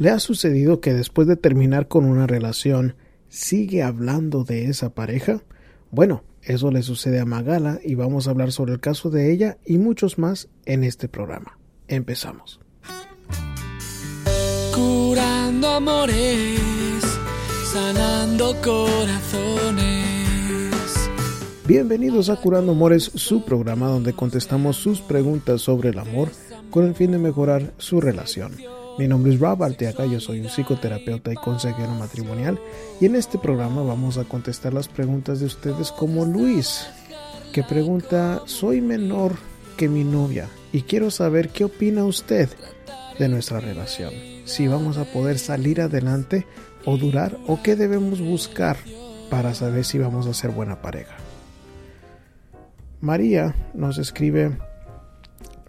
¿Le ha sucedido que después de terminar con una relación sigue hablando de esa pareja? Bueno, eso le sucede a Magala y vamos a hablar sobre el caso de ella y muchos más en este programa. Empezamos. Curando amores, sanando corazones. Bienvenidos a Curando Amores, su programa donde contestamos sus preguntas sobre el amor con el fin de mejorar su relación. Mi nombre es Rob Arteaga, yo soy un psicoterapeuta y consejero matrimonial y en este programa vamos a contestar las preguntas de ustedes como Luis, que pregunta, soy menor que mi novia y quiero saber qué opina usted de nuestra relación, si vamos a poder salir adelante o durar o qué debemos buscar para saber si vamos a ser buena pareja. María nos escribe,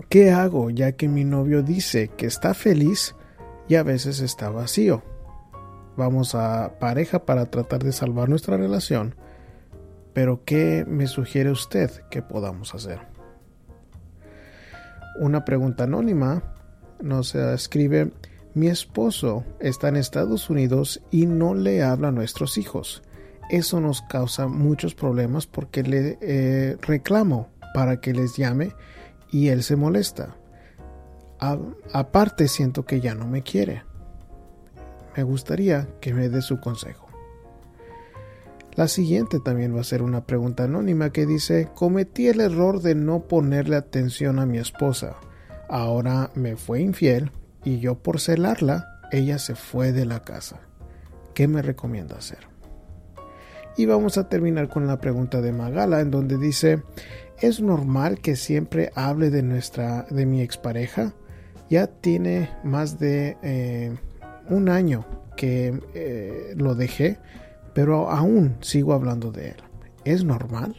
¿qué hago ya que mi novio dice que está feliz y a veces está vacío? Vamos a pareja para tratar de salvar nuestra relación, pero ¿qué me sugiere usted que podamos hacer? Una pregunta anónima nos escribe, mi esposo está en Estados Unidos y no le habla a nuestros hijos eso nos causa muchos problemas porque le eh, reclamo para que les llame y él se molesta. Aparte siento que ya no me quiere. Me gustaría que me dé su consejo. La siguiente también va a ser una pregunta anónima que dice, cometí el error de no ponerle atención a mi esposa. Ahora me fue infiel y yo por celarla, ella se fue de la casa. ¿Qué me recomienda hacer? Y vamos a terminar con la pregunta de Magala, en donde dice, ¿es normal que siempre hable de nuestra, de mi expareja? Ya tiene más de eh, un año que eh, lo dejé, pero aún sigo hablando de él. ¿Es normal?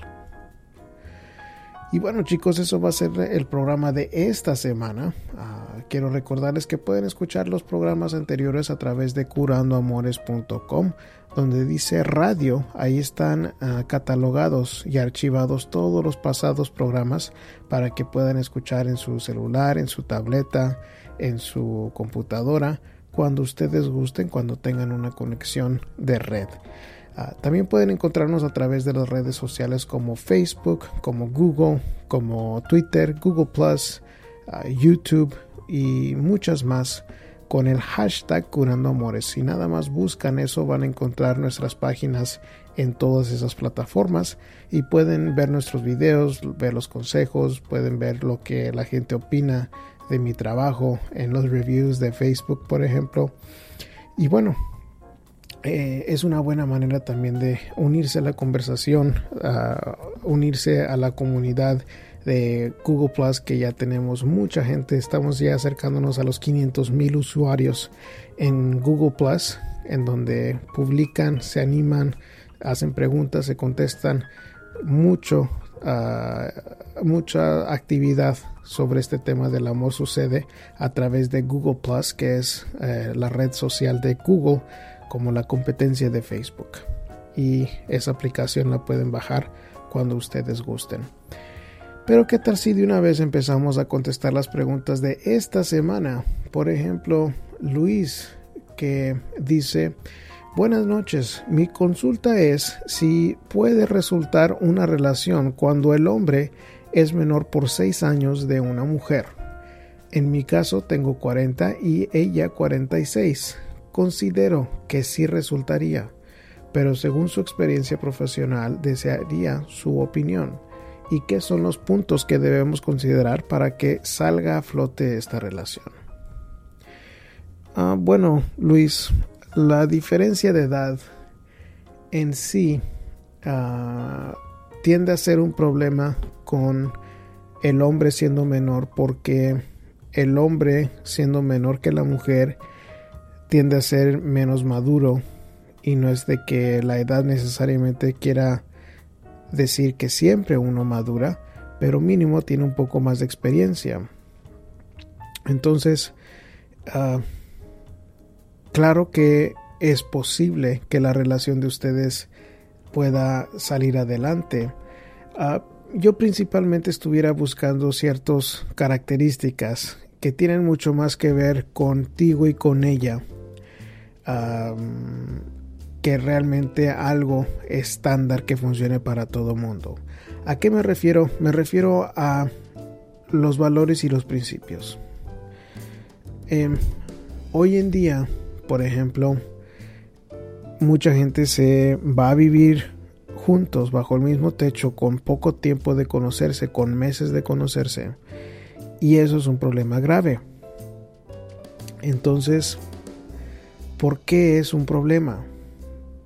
Y bueno chicos, eso va a ser el programa de esta semana. Ah, quiero recordarles que pueden escuchar los programas anteriores a través de curandoamores.com donde dice radio, ahí están ah, catalogados y archivados todos los pasados programas para que puedan escuchar en su celular, en su tableta, en su computadora, cuando ustedes gusten, cuando tengan una conexión de red. Ah, también pueden encontrarnos a través de las redes sociales como Facebook, como Google, como Twitter, Google Plus, ah, YouTube y muchas más con el hashtag Curando Amores. Si nada más buscan eso van a encontrar nuestras páginas en todas esas plataformas y pueden ver nuestros videos, ver los consejos, pueden ver lo que la gente opina de mi trabajo en los reviews de Facebook, por ejemplo. Y bueno, eh, es una buena manera también de unirse a la conversación, unirse a la comunidad de Google Plus que ya tenemos mucha gente, estamos ya acercándonos a los 500 mil usuarios en Google Plus, en donde publican, se animan, hacen preguntas, se contestan mucho, uh, mucha actividad sobre este tema del amor sucede a través de Google Plus, que es uh, la red social de Google como la competencia de Facebook. Y esa aplicación la pueden bajar cuando ustedes gusten. Pero qué tal si de una vez empezamos a contestar las preguntas de esta semana. Por ejemplo, Luis que dice, buenas noches, mi consulta es si puede resultar una relación cuando el hombre es menor por 6 años de una mujer. En mi caso tengo 40 y ella 46. Considero que sí resultaría, pero según su experiencia profesional desearía su opinión y qué son los puntos que debemos considerar para que salga a flote esta relación. Ah, bueno, Luis, la diferencia de edad en sí ah, tiende a ser un problema con el hombre siendo menor porque el hombre siendo menor que la mujer tiende a ser menos maduro y no es de que la edad necesariamente quiera decir que siempre uno madura, pero mínimo tiene un poco más de experiencia. Entonces, ah, claro que es posible que la relación de ustedes pueda salir adelante. Ah, yo principalmente estuviera buscando ciertas características que tienen mucho más que ver contigo y con ella que realmente algo estándar que funcione para todo mundo. ¿A qué me refiero? Me refiero a los valores y los principios. Em, hoy en día, por ejemplo, mucha gente se va a vivir juntos bajo el mismo techo con poco tiempo de conocerse, con meses de conocerse. Y eso es un problema grave. Entonces, ¿por qué es un problema?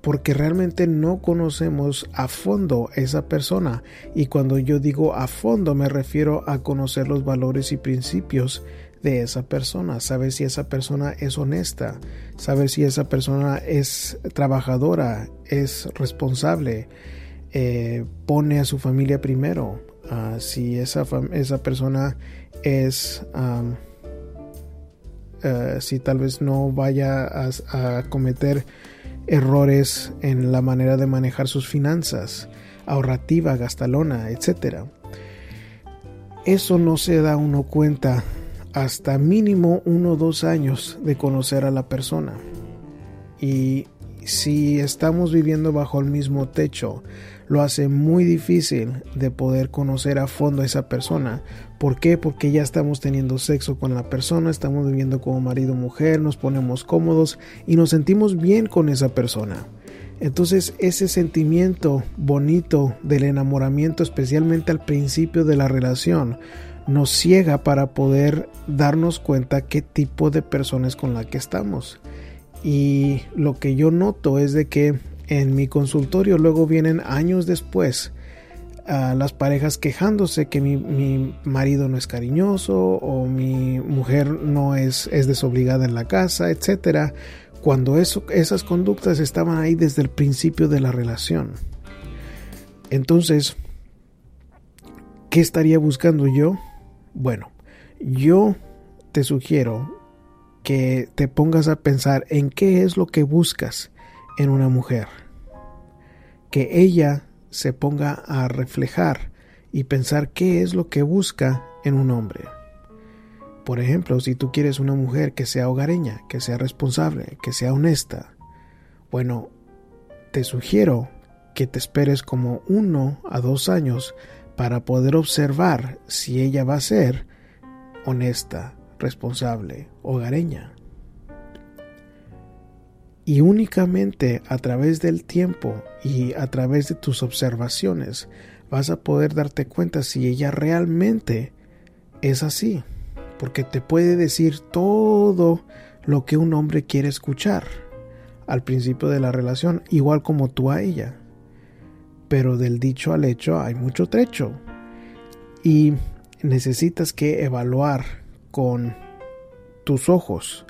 Porque realmente no conocemos a fondo esa persona. Y cuando yo digo a fondo me refiero a conocer los valores y principios de esa persona, saber si esa persona es honesta, saber si esa persona es trabajadora, es responsable, eh, pone a su familia primero, uh, si esa, esa persona es, uh, si tal vez no vaya a, a cometer errores en la manera de manejar sus finanzas, ahorrativa, gastalona, etc. Eso no se da uno cuenta hasta mínimo uno o dos años de conocer a la persona. Y si estamos viviendo bajo el mismo techo, lo hace muy difícil de poder conocer a fondo a esa persona. ¿Por qué? Porque ya estamos teniendo sexo con la persona, estamos viviendo como marido o mujer, nos ponemos cómodos y nos sentimos bien con esa persona. Entonces ese sentimiento bonito del enamoramiento, especialmente al principio de la relación, nos ciega para poder darnos cuenta qué tipo de personas con la que estamos. Y lo que yo noto es de que en mi consultorio luego vienen años después a las parejas quejándose que mi, marido no es cariñoso o mi mujer no es, es desobligada en la casa, etcétera, cuando eso, esas conductas estaban ahí desde el principio de la relación. Entonces, ¿qué estaría buscando yo? Bueno, yo te sugiero que te pongas a pensar en qué es lo que buscas en una mujer. Que ella se ponga a reflejar y pensar qué es lo que busca en un hombre. Por ejemplo, si tú quieres una mujer que sea hogareña, que sea responsable, que sea honesta, bueno, te sugiero que te esperes como uno a dos años para poder observar si ella va a ser honesta, responsable, hogareña. Y únicamente a través del tiempo y a través de tus observaciones vas a poder darte cuenta si ella realmente es así. Porque te puede decir todo lo que un hombre quiere escuchar al principio de la relación, igual como tú a ella pero del dicho al hecho hay mucho trecho. Y necesitas que evaluar con tus ojos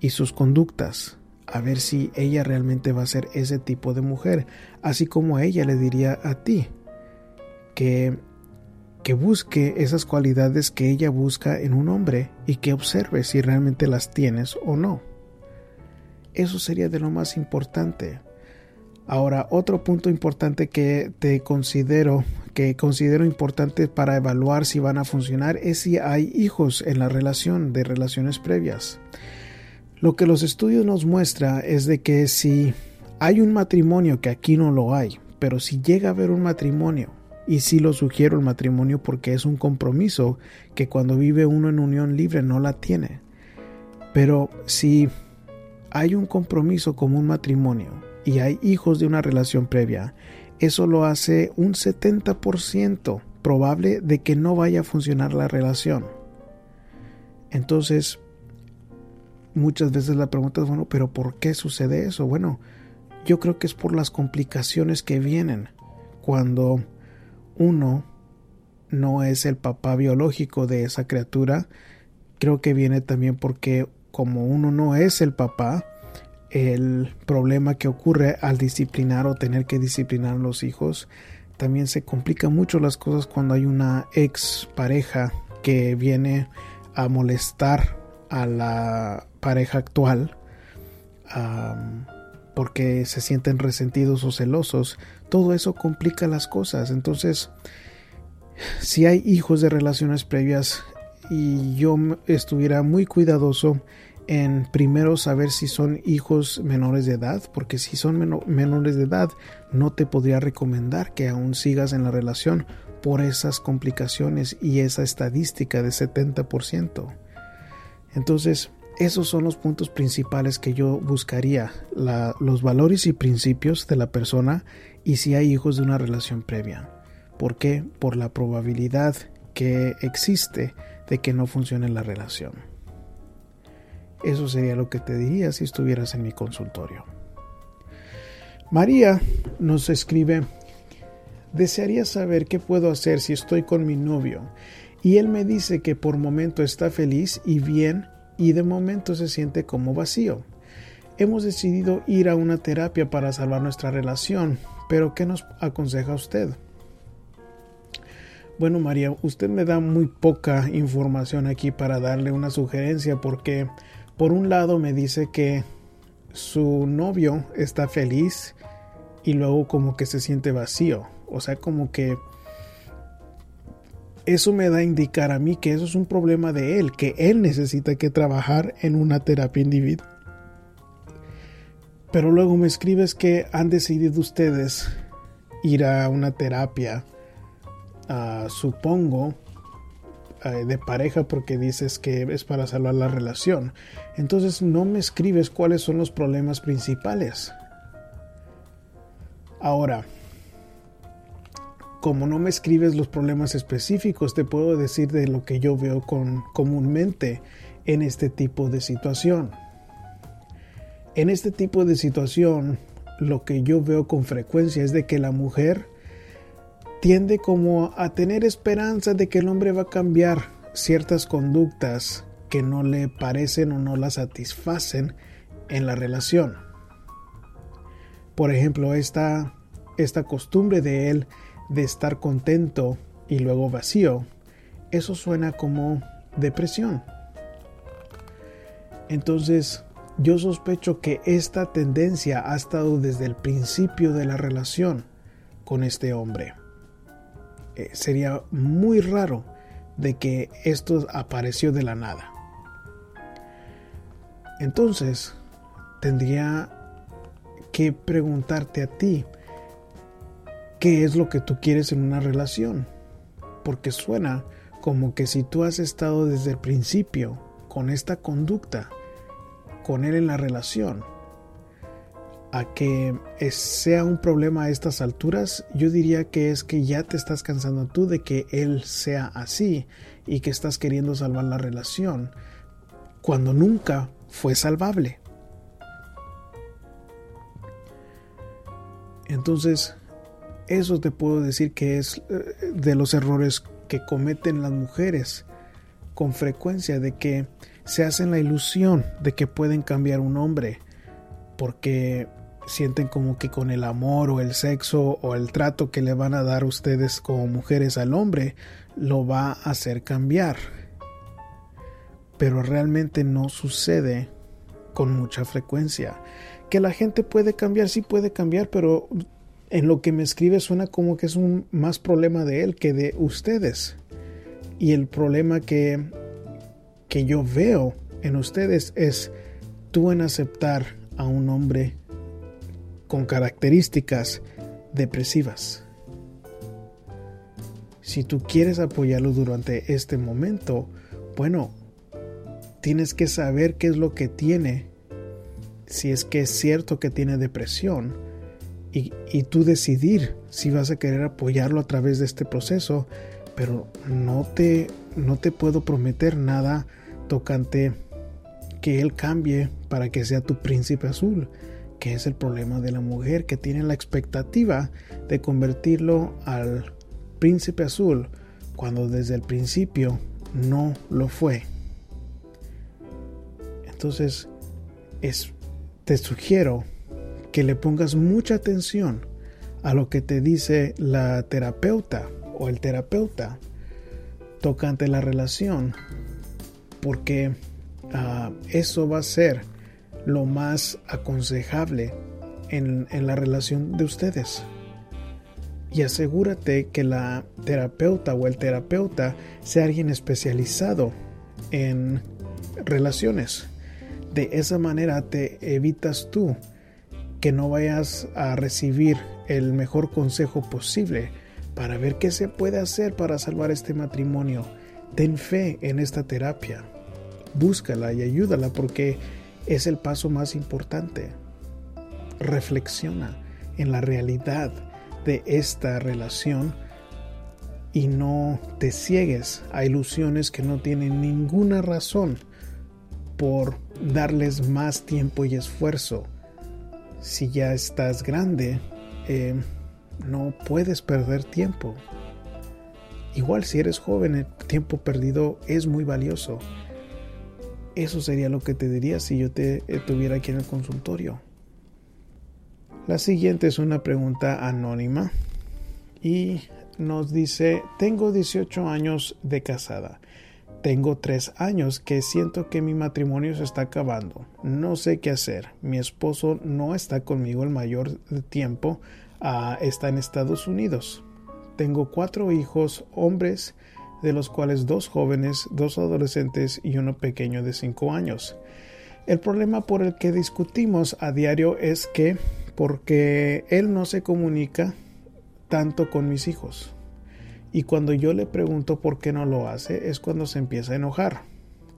y sus conductas a ver si ella realmente va a ser ese tipo de mujer, así como ella le diría a ti que que busque esas cualidades que ella busca en un hombre y que observe si realmente las tienes o no. Eso sería de lo más importante. Ahora, otro punto importante que te considero, que considero importante para evaluar si van a funcionar es si hay hijos en la relación de relaciones previas. Lo que los estudios nos muestra es de que si hay un matrimonio, que aquí no lo hay, pero si llega a haber un matrimonio, y si lo sugiero el matrimonio porque es un compromiso que cuando vive uno en unión libre no la tiene. Pero si hay un compromiso como un matrimonio y hay hijos de una relación previa, eso lo hace un 70% probable de que no vaya a funcionar la relación. Entonces, muchas veces la pregunta es, bueno, pero ¿por qué sucede eso? Bueno, yo creo que es por las complicaciones que vienen cuando uno no es el papá biológico de esa criatura. Creo que viene también porque como uno no es el papá, el problema que ocurre al disciplinar o tener que disciplinar a los hijos. También se complican mucho las cosas cuando hay una ex pareja que viene a molestar a la pareja actual porque se sienten resentidos o celosos. Todo eso complica las cosas. Entonces, si hay hijos de relaciones previas y yo estuviera muy cuidadoso en primero saber si son hijos menores de edad, porque si son menores de edad no te podría recomendar que aún sigas en la relación por esas complicaciones y esa estadística de 70%. Entonces, esos son los puntos principales que yo buscaría, los valores y principios de la persona y si hay hijos de una relación previa. ¿Por qué? Por la probabilidad que existe de que no funcione la relación. Eso sería lo que te diría si estuvieras en mi consultorio. María nos escribe, desearía saber qué puedo hacer si estoy con mi novio y él me dice que por momento está feliz y bien y de momento se siente como vacío. Hemos decidido ir a una terapia para salvar nuestra relación, pero ¿qué nos aconseja usted? Bueno, María, usted me da muy poca información aquí para darle una sugerencia porque por un lado me dice que su novio está feliz y luego como que se siente vacío. O sea, como que eso me da a indicar a mí que eso es un problema de él, que él necesita que trabajar en una terapia individual. Pero luego me escribes que han decidido ustedes ir a una terapia Ah, supongo, de pareja porque dices que es para salvar la relación. Entonces no me escribes cuáles son los problemas principales. Ahora, como no me escribes los problemas específicos, te puedo decir de lo que yo veo con, comúnmente en este tipo de situación. En este tipo de situación, lo que yo veo con frecuencia es de que la mujer tiende como a tener esperanza de que el hombre va a cambiar ciertas conductas que no le parecen o no la satisfacen en la relación. Por ejemplo, esta, esta costumbre de él de estar contento y luego vacío, eso suena como depresión. Entonces, yo sospecho que esta tendencia ha estado desde el principio de la relación con este hombre. Eh, sería muy raro de que esto apareció de la nada. Entonces, tendría que preguntarte a ti, ¿qué es lo que tú quieres en una relación? Porque suena como que si tú has estado desde el principio con esta conducta, con él en la relación, a que sea un problema a estas alturas, yo diría que es que ya te estás cansando tú de que él sea así y que estás queriendo salvar la relación cuando nunca fue salvable. Entonces, eso te puedo decir que es eh, de los errores que cometen las mujeres con frecuencia, de que se hacen la ilusión de que pueden cambiar un hombre, porque sienten como que con el amor o el sexo o el trato que le van a dar ustedes como mujeres al hombre lo va a hacer cambiar. Pero realmente no sucede con mucha frecuencia. Que la gente puede cambiar, sí puede cambiar, pero en lo que me escribe suena como que es un más problema de él que de ustedes. Y el problema que, que yo veo en ustedes es tú en aceptar a un hombre con características depresivas. Si tú quieres apoyarlo durante este momento, bueno, tienes que saber qué es lo que tiene, si es que es cierto que tiene depresión, y, y, tú decidir si vas a querer apoyarlo a través de este proceso, pero no te, no te puedo prometer nada tocante que él cambie para que sea tu príncipe azul que es el problema de la mujer que tiene la expectativa de convertirlo al príncipe azul cuando desde el principio no lo fue. Entonces, es, te sugiero que le pongas mucha atención a lo que te dice la terapeuta o el terapeuta tocante la relación, porque ah, eso va a ser lo más aconsejable en, la relación de ustedes. Y asegúrate que la terapeuta o el terapeuta sea alguien especializado en relaciones. De esa manera te evitas tú que no vayas a recibir el mejor consejo posible para ver qué se puede hacer para salvar este matrimonio. Ten fe en esta terapia. Búscala y ayúdala porque es el paso más importante. Reflexiona en la realidad de esta relación y no te ciegues a ilusiones que no tienen ninguna razón por darles más tiempo y esfuerzo. Si ya estás grande, eh, no puedes perder tiempo. Igual si eres joven, el tiempo perdido es muy valioso. Eso sería lo que te diría si yo te eh, tuviera aquí en el consultorio. La siguiente es una pregunta anónima y nos dice, tengo 18 años de casada. Tengo 3 años que siento que mi matrimonio se está acabando. No sé qué hacer. Mi esposo no está conmigo el mayor tiempo está en Estados Unidos. Tengo cuatro hijos hombres, de los cuales dos jóvenes, dos adolescentes y uno pequeño de cinco años. El problema por el que discutimos a diario es que porque él no se comunica tanto con mis hijos. Y cuando yo le pregunto por qué no lo hace, es cuando se empieza a enojar.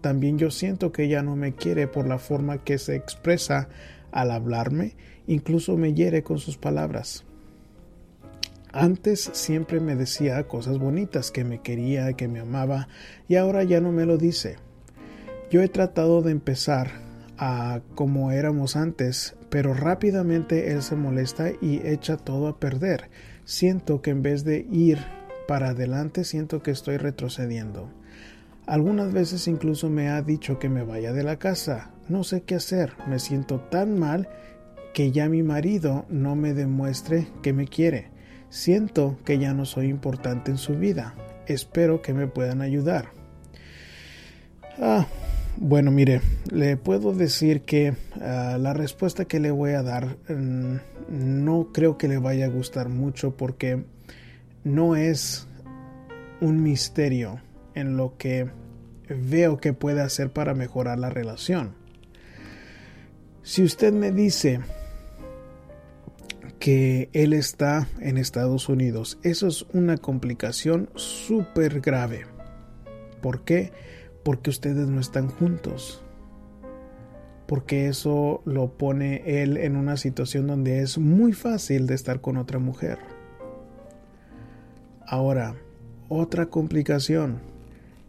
También yo siento que ella no me quiere por la forma que se expresa al hablarme, incluso me hiere con sus palabras. Antes siempre me decía cosas bonitas, que me quería, que me amaba, y ahora ya no me lo dice. Yo he tratado de empezar a como éramos antes, pero rápidamente él se molesta y echa todo a perder. Siento que en vez de ir para adelante, siento que estoy retrocediendo. Algunas veces incluso me ha dicho que me vaya de la casa. No sé qué hacer. Me siento tan mal que ya mi marido no me demuestre que me quiere. Siento que ya no soy importante en su vida. Espero que me puedan ayudar. Ah, bueno, mire, le puedo decir que ah, la respuesta que le voy a dar mm, no creo que le vaya a gustar mucho porque no es un misterio en lo que veo que puede hacer para mejorar la relación. Si usted me dice que él está en Estados Unidos. Eso es una complicación súper grave. ¿Por qué? Porque ustedes no están juntos. Porque eso lo pone él en una situación donde es muy fácil de estar con otra mujer. Ahora, otra complicación.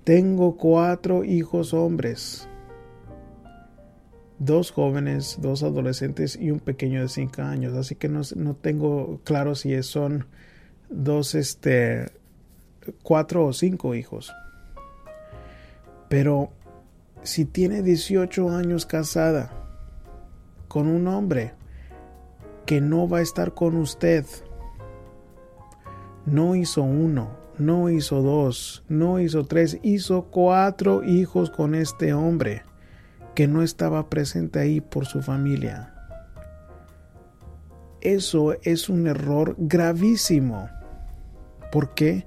Tengo cuatro hijos hombres dos jóvenes, dos adolescentes y un pequeño de cinco años. Así que no, tengo claro si son dos, este, cuatro o cinco hijos. Pero si tiene 18 años casada con un hombre que no va a estar con usted, no hizo uno, no hizo dos, no hizo tres, hizo cuatro hijos con este hombre que no estaba presente ahí por su familia. Eso es un error gravísimo. ¿Por qué?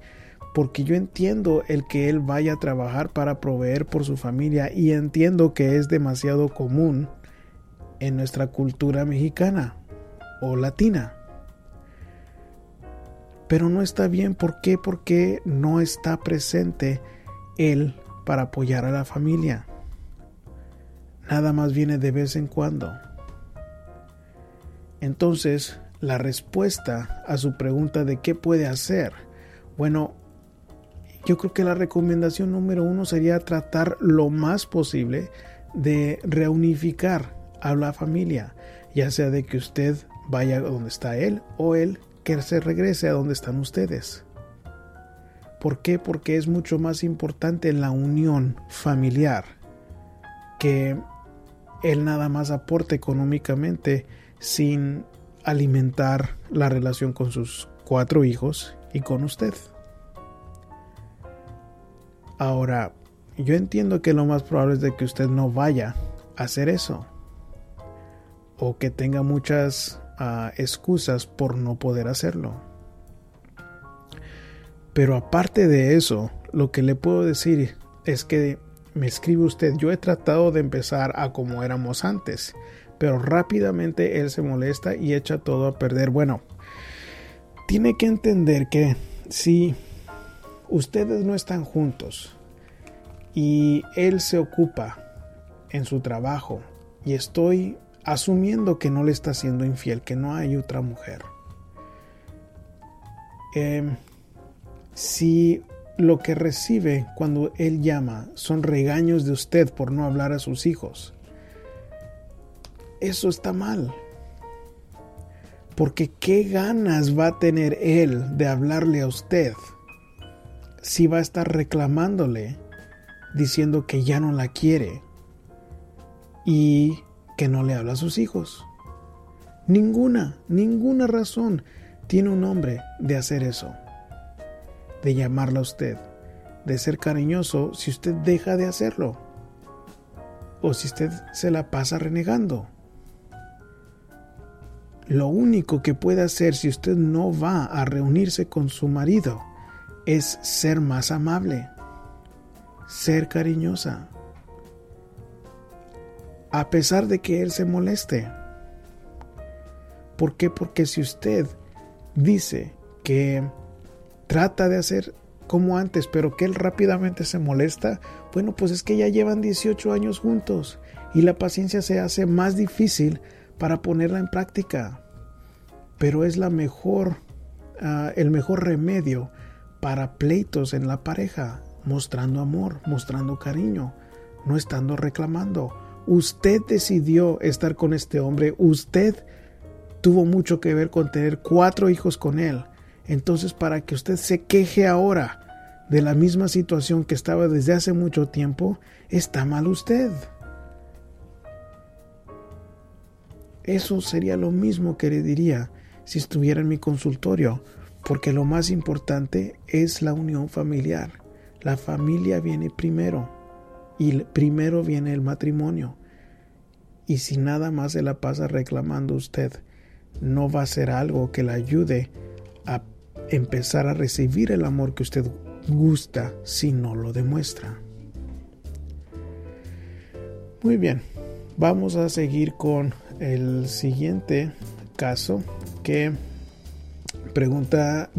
Porque yo entiendo el que él vaya a trabajar para proveer por su familia y entiendo que es demasiado común en nuestra cultura mexicana o latina. Pero no está bien. ¿Por qué? Porque no está presente él para apoyar a la familia nada más viene de vez en cuando. Entonces, la respuesta a su pregunta de qué puede hacer, bueno, yo creo que la recomendación número uno sería tratar lo más posible de reunificar a la familia, ya sea de que usted vaya donde está él o él que se regrese a donde están ustedes. ¿Por qué? Porque es mucho más importante la unión familiar que él nada más aporta económicamente sin alimentar la relación con sus cuatro hijos y con usted. Ahora, yo entiendo que lo más probable es de que usted no vaya a hacer eso o que tenga muchas ah, excusas por no poder hacerlo. Pero aparte de eso, lo que le puedo decir es que me escribe usted, yo he tratado de empezar a como éramos antes, pero rápidamente él se molesta y echa todo a perder. Bueno, tiene que entender que si ustedes no están juntos y él se ocupa en su trabajo y estoy asumiendo que no le está siendo infiel, que no hay otra mujer. Em, si lo que recibe cuando él llama son regaños de usted por no hablar a sus hijos, eso está mal. Porque qué ganas va a tener él de hablarle a usted si va a estar reclamándole diciendo que ya no la quiere y que no le habla a sus hijos. Ninguna, ninguna razón tiene un hombre de hacer eso, de llamarla a usted, de ser cariñoso si usted deja de hacerlo o si usted se la pasa renegando. Lo único que puede hacer si usted no va a reunirse con su marido es ser más amable, ser cariñosa, a pesar de que él se moleste. ¿Por qué? Porque si usted dice que trata de hacer como antes, pero que él rápidamente se molesta, bueno, pues es que ya llevan 18 años juntos y la paciencia se hace más difícil para ponerla en práctica. Pero es la mejor, ah, el mejor remedio para pleitos en la pareja, mostrando amor, mostrando cariño, no estando reclamando Usted decidió estar con este hombre, usted tuvo mucho que ver con tener cuatro hijos con él. Entonces, para que usted se queje ahora de la misma situación que estaba desde hace mucho tiempo, está mal usted. Eso sería lo mismo que le diría si estuviera en mi consultorio, porque lo más importante es la unión familiar. La familia viene primero y primero viene el matrimonio. Y si nada más se la pasa reclamando usted, no va a ser algo que le ayude empezar a recibir el amor que usted gusta si no lo demuestra. Muy bien, vamos a seguir con el siguiente caso que pregunta,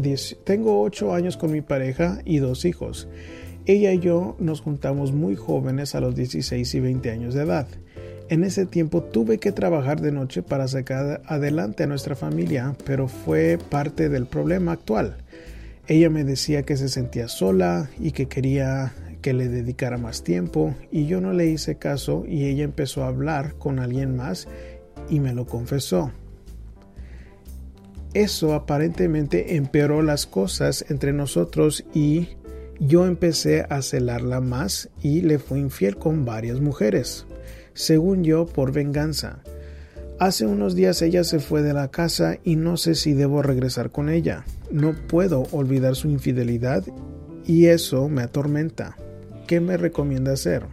tengo ocho años con mi pareja y dos hijos. Ella y yo nos juntamos muy jóvenes a los 16 y 20 años de edad. En ese tiempo tuve que trabajar de noche para sacar adelante a nuestra familia, pero fue parte del problema actual. Ella me decía que se sentía sola y que quería que le dedicara más tiempo y yo no le hice caso y ella empezó a hablar con alguien más y me lo confesó. Eso aparentemente empeoró las cosas entre nosotros y yo empecé a celarla más y le fui infiel con varias mujeres, según yo por venganza. Hace unos días ella se fue de la casa y no sé si debo regresar con ella. No puedo olvidar su infidelidad y eso me atormenta. ¿Qué me recomienda hacer?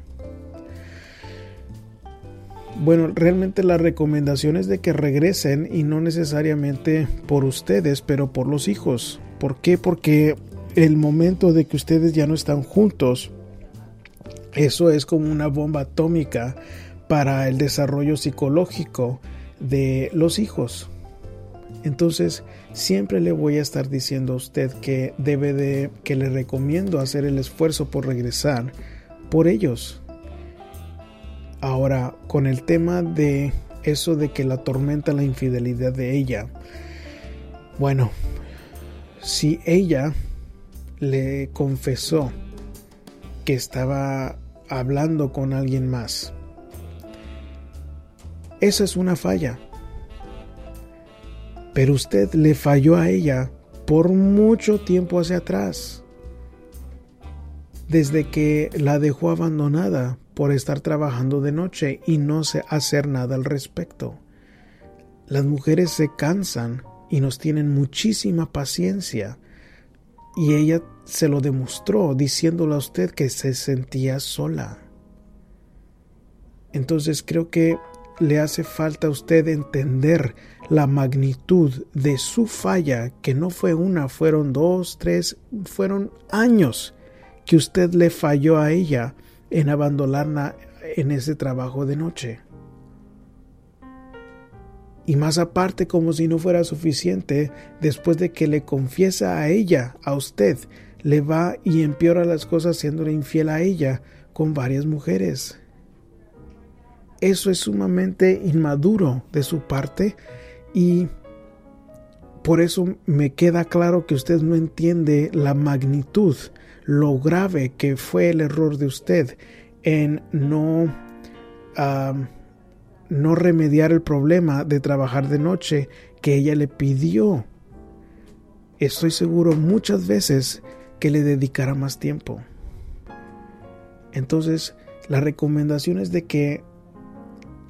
Bueno, realmente la recomendación es de que regresen y no necesariamente por ustedes, pero por los hijos. ¿Por qué? Porque el momento de que ustedes ya no están juntos, eso es como una bomba atómica para el desarrollo psicológico de los hijos. Entonces, siempre le voy a estar diciendo a usted que debe de, que le recomiendo hacer el esfuerzo por regresar por ellos. Ahora, con el tema de eso de que la tormenta la infidelidad de ella, bueno, si ella le confesó que estaba hablando con alguien más. Esa es una falla. Pero usted le falló a ella por mucho tiempo hacia atrás. Desde que la dejó abandonada por estar trabajando de noche y no hacer nada al respecto. Las mujeres se cansan y nos tienen muchísima paciencia y ella se lo demostró diciéndole a usted que se sentía sola. Entonces creo que le hace falta a usted entender la magnitud de su falla, que no fue una, fueron dos, tres, fueron años que usted le falló a ella en abandonarla en ese trabajo de noche. Y más aparte, como si no fuera suficiente, después de que le confiesa a ella, a usted, le va y empeora las cosas siéndole infiel a ella con varias mujeres. Eso es sumamente inmaduro de su parte y por eso me queda claro que usted no entiende la magnitud, lo grave que fue el error de usted en no, no remediar el problema de trabajar de noche que ella le pidió. Estoy seguro muchas veces que le dedicará más tiempo. Entonces, la recomendación es de que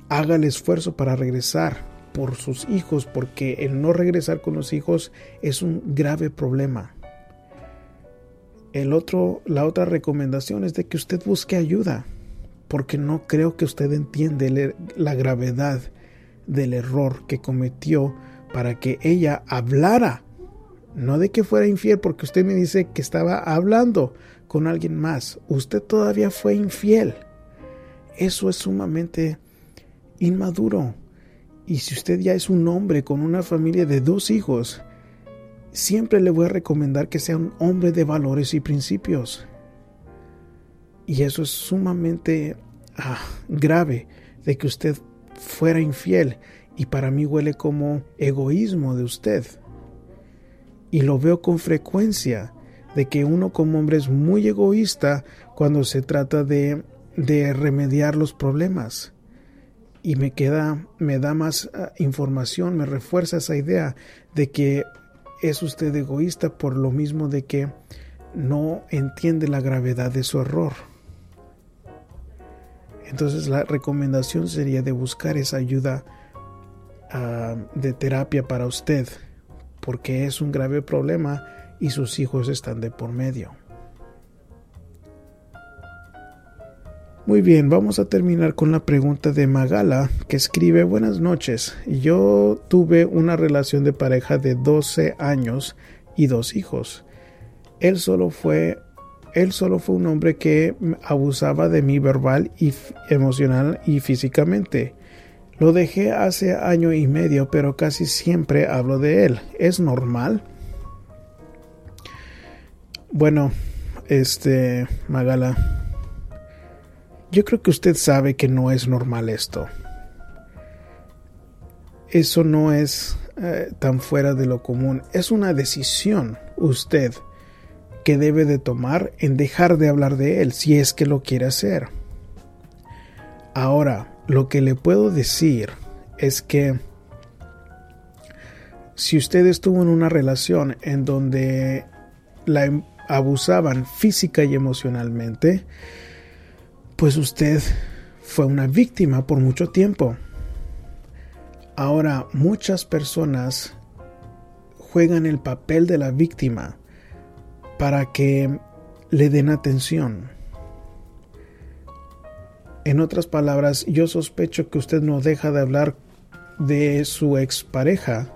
haga el esfuerzo para regresar por sus hijos, porque el no regresar con los hijos es un grave problema. El otro, la otra recomendación es de que usted busque ayuda, porque no creo que usted entiende la gravedad del error que cometió para que ella hablara, no de que fuera infiel, porque usted me dice que estaba hablando con alguien más, usted todavía fue infiel. Eso es sumamente inmaduro. Y si usted ya es un hombre con una familia de dos hijos, siempre le voy a recomendar que sea un hombre de valores y principios. Y eso es sumamente ah, grave de que usted fuera infiel y para mí huele como egoísmo de usted. Y lo veo con frecuencia de que uno como hombre es muy egoísta cuando se trata de, de remediar los problemas y me queda, me da más ah, información, me refuerza esa idea de que es usted egoísta por lo mismo de que no entiende la gravedad de su error. Entonces la recomendación sería de buscar esa ayuda ah, de terapia para usted, porque es un grave problema y sus hijos están de por medio. Muy bien, vamos a terminar con la pregunta de Magala, que escribe Buenas noches. Yo tuve una relación de pareja de 12 años y dos hijos. Él solo fue él solo fue un hombre que abusaba de mí verbal y emocional y físicamente. Lo dejé hace año y medio, pero casi siempre hablo de él. ¿Es normal? Bueno, este, Magala, yo creo que usted sabe que no es normal esto. Eso no es eh, tan fuera de lo común. Es una decisión usted que debe de tomar en dejar de hablar de él si es que lo quiere hacer. Ahora, lo que le puedo decir es que si usted estuvo en una relación en donde la em, abusaban física y emocionalmente, pues usted fue una víctima por mucho tiempo. Ahora muchas personas juegan el papel de la víctima para que le den atención. En otras palabras, yo sospecho que usted no deja de hablar de su expareja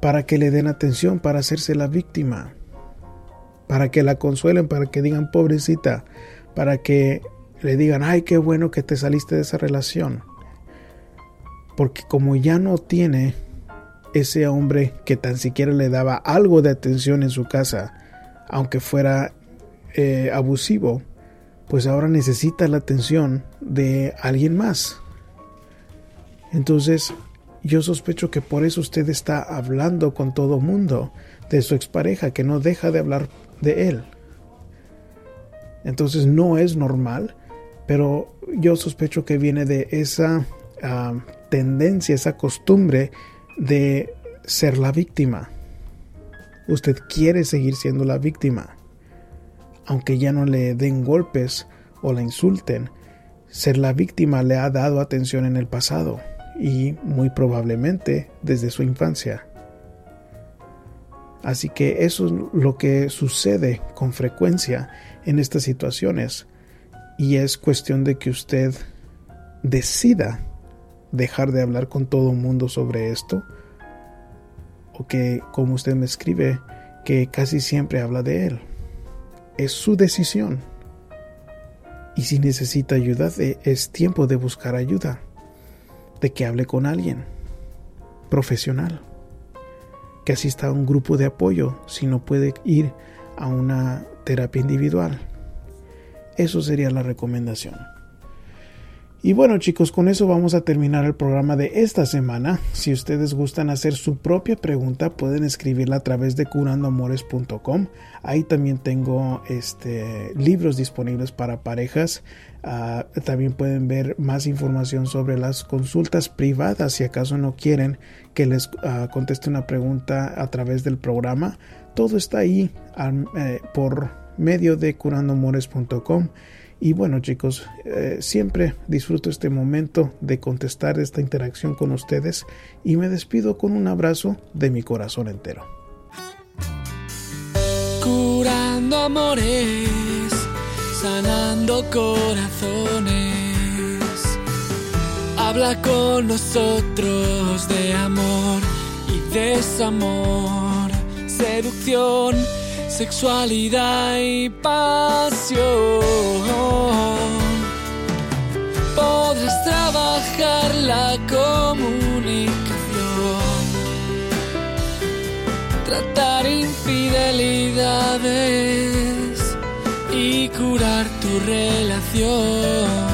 para que le den atención, para hacerse la víctima, para que la consuelen, para que digan pobrecita, para que le digan, ay, qué bueno que te saliste de esa relación. Porque como ya no tiene ese hombre que tan siquiera le daba algo de atención en su casa, aunque fuera eh, abusivo, pues ahora necesita la atención de alguien más. Entonces, yo sospecho que por eso usted está hablando con todo mundo de su expareja, que no deja de hablar de él. Entonces no es normal pero yo sospecho que viene de esa ah, tendencia, esa costumbre de ser la víctima. Usted quiere seguir siendo la víctima, aunque ya no le den golpes o la insulten. Ser la víctima le ha dado atención en el pasado y muy probablemente desde su infancia. Así que eso es lo que sucede con frecuencia en estas situaciones y es cuestión de que usted decida dejar de hablar con todo el mundo sobre esto. O que, como usted me escribe, que casi siempre habla de él. Es su decisión. Y si necesita ayuda, es tiempo de buscar ayuda, de que hable con alguien profesional, que asista a un grupo de apoyo si no puede ir a una terapia individual. Eso sería la recomendación. Y bueno chicos, con eso vamos a terminar el programa de esta semana. Si ustedes gustan hacer su propia pregunta, pueden escribirla a través de curandoamores.com. Ahí también tengo este, libros disponibles para parejas. Ah, también pueden ver más información sobre las consultas privadas si acaso no quieren que les ah, conteste una pregunta a través del programa. Todo está ahí eh, por medio de curandoamores.com. Y bueno chicos, eh, siempre disfruto este momento de contestar esta interacción con ustedes y me despido con un abrazo de mi corazón entero. Curando amores, sanando corazones. Habla con nosotros de amor y desamor, seducción sexualidad y pasión. Podrás trabajar la comunicación, tratar infidelidades y curar tu relación.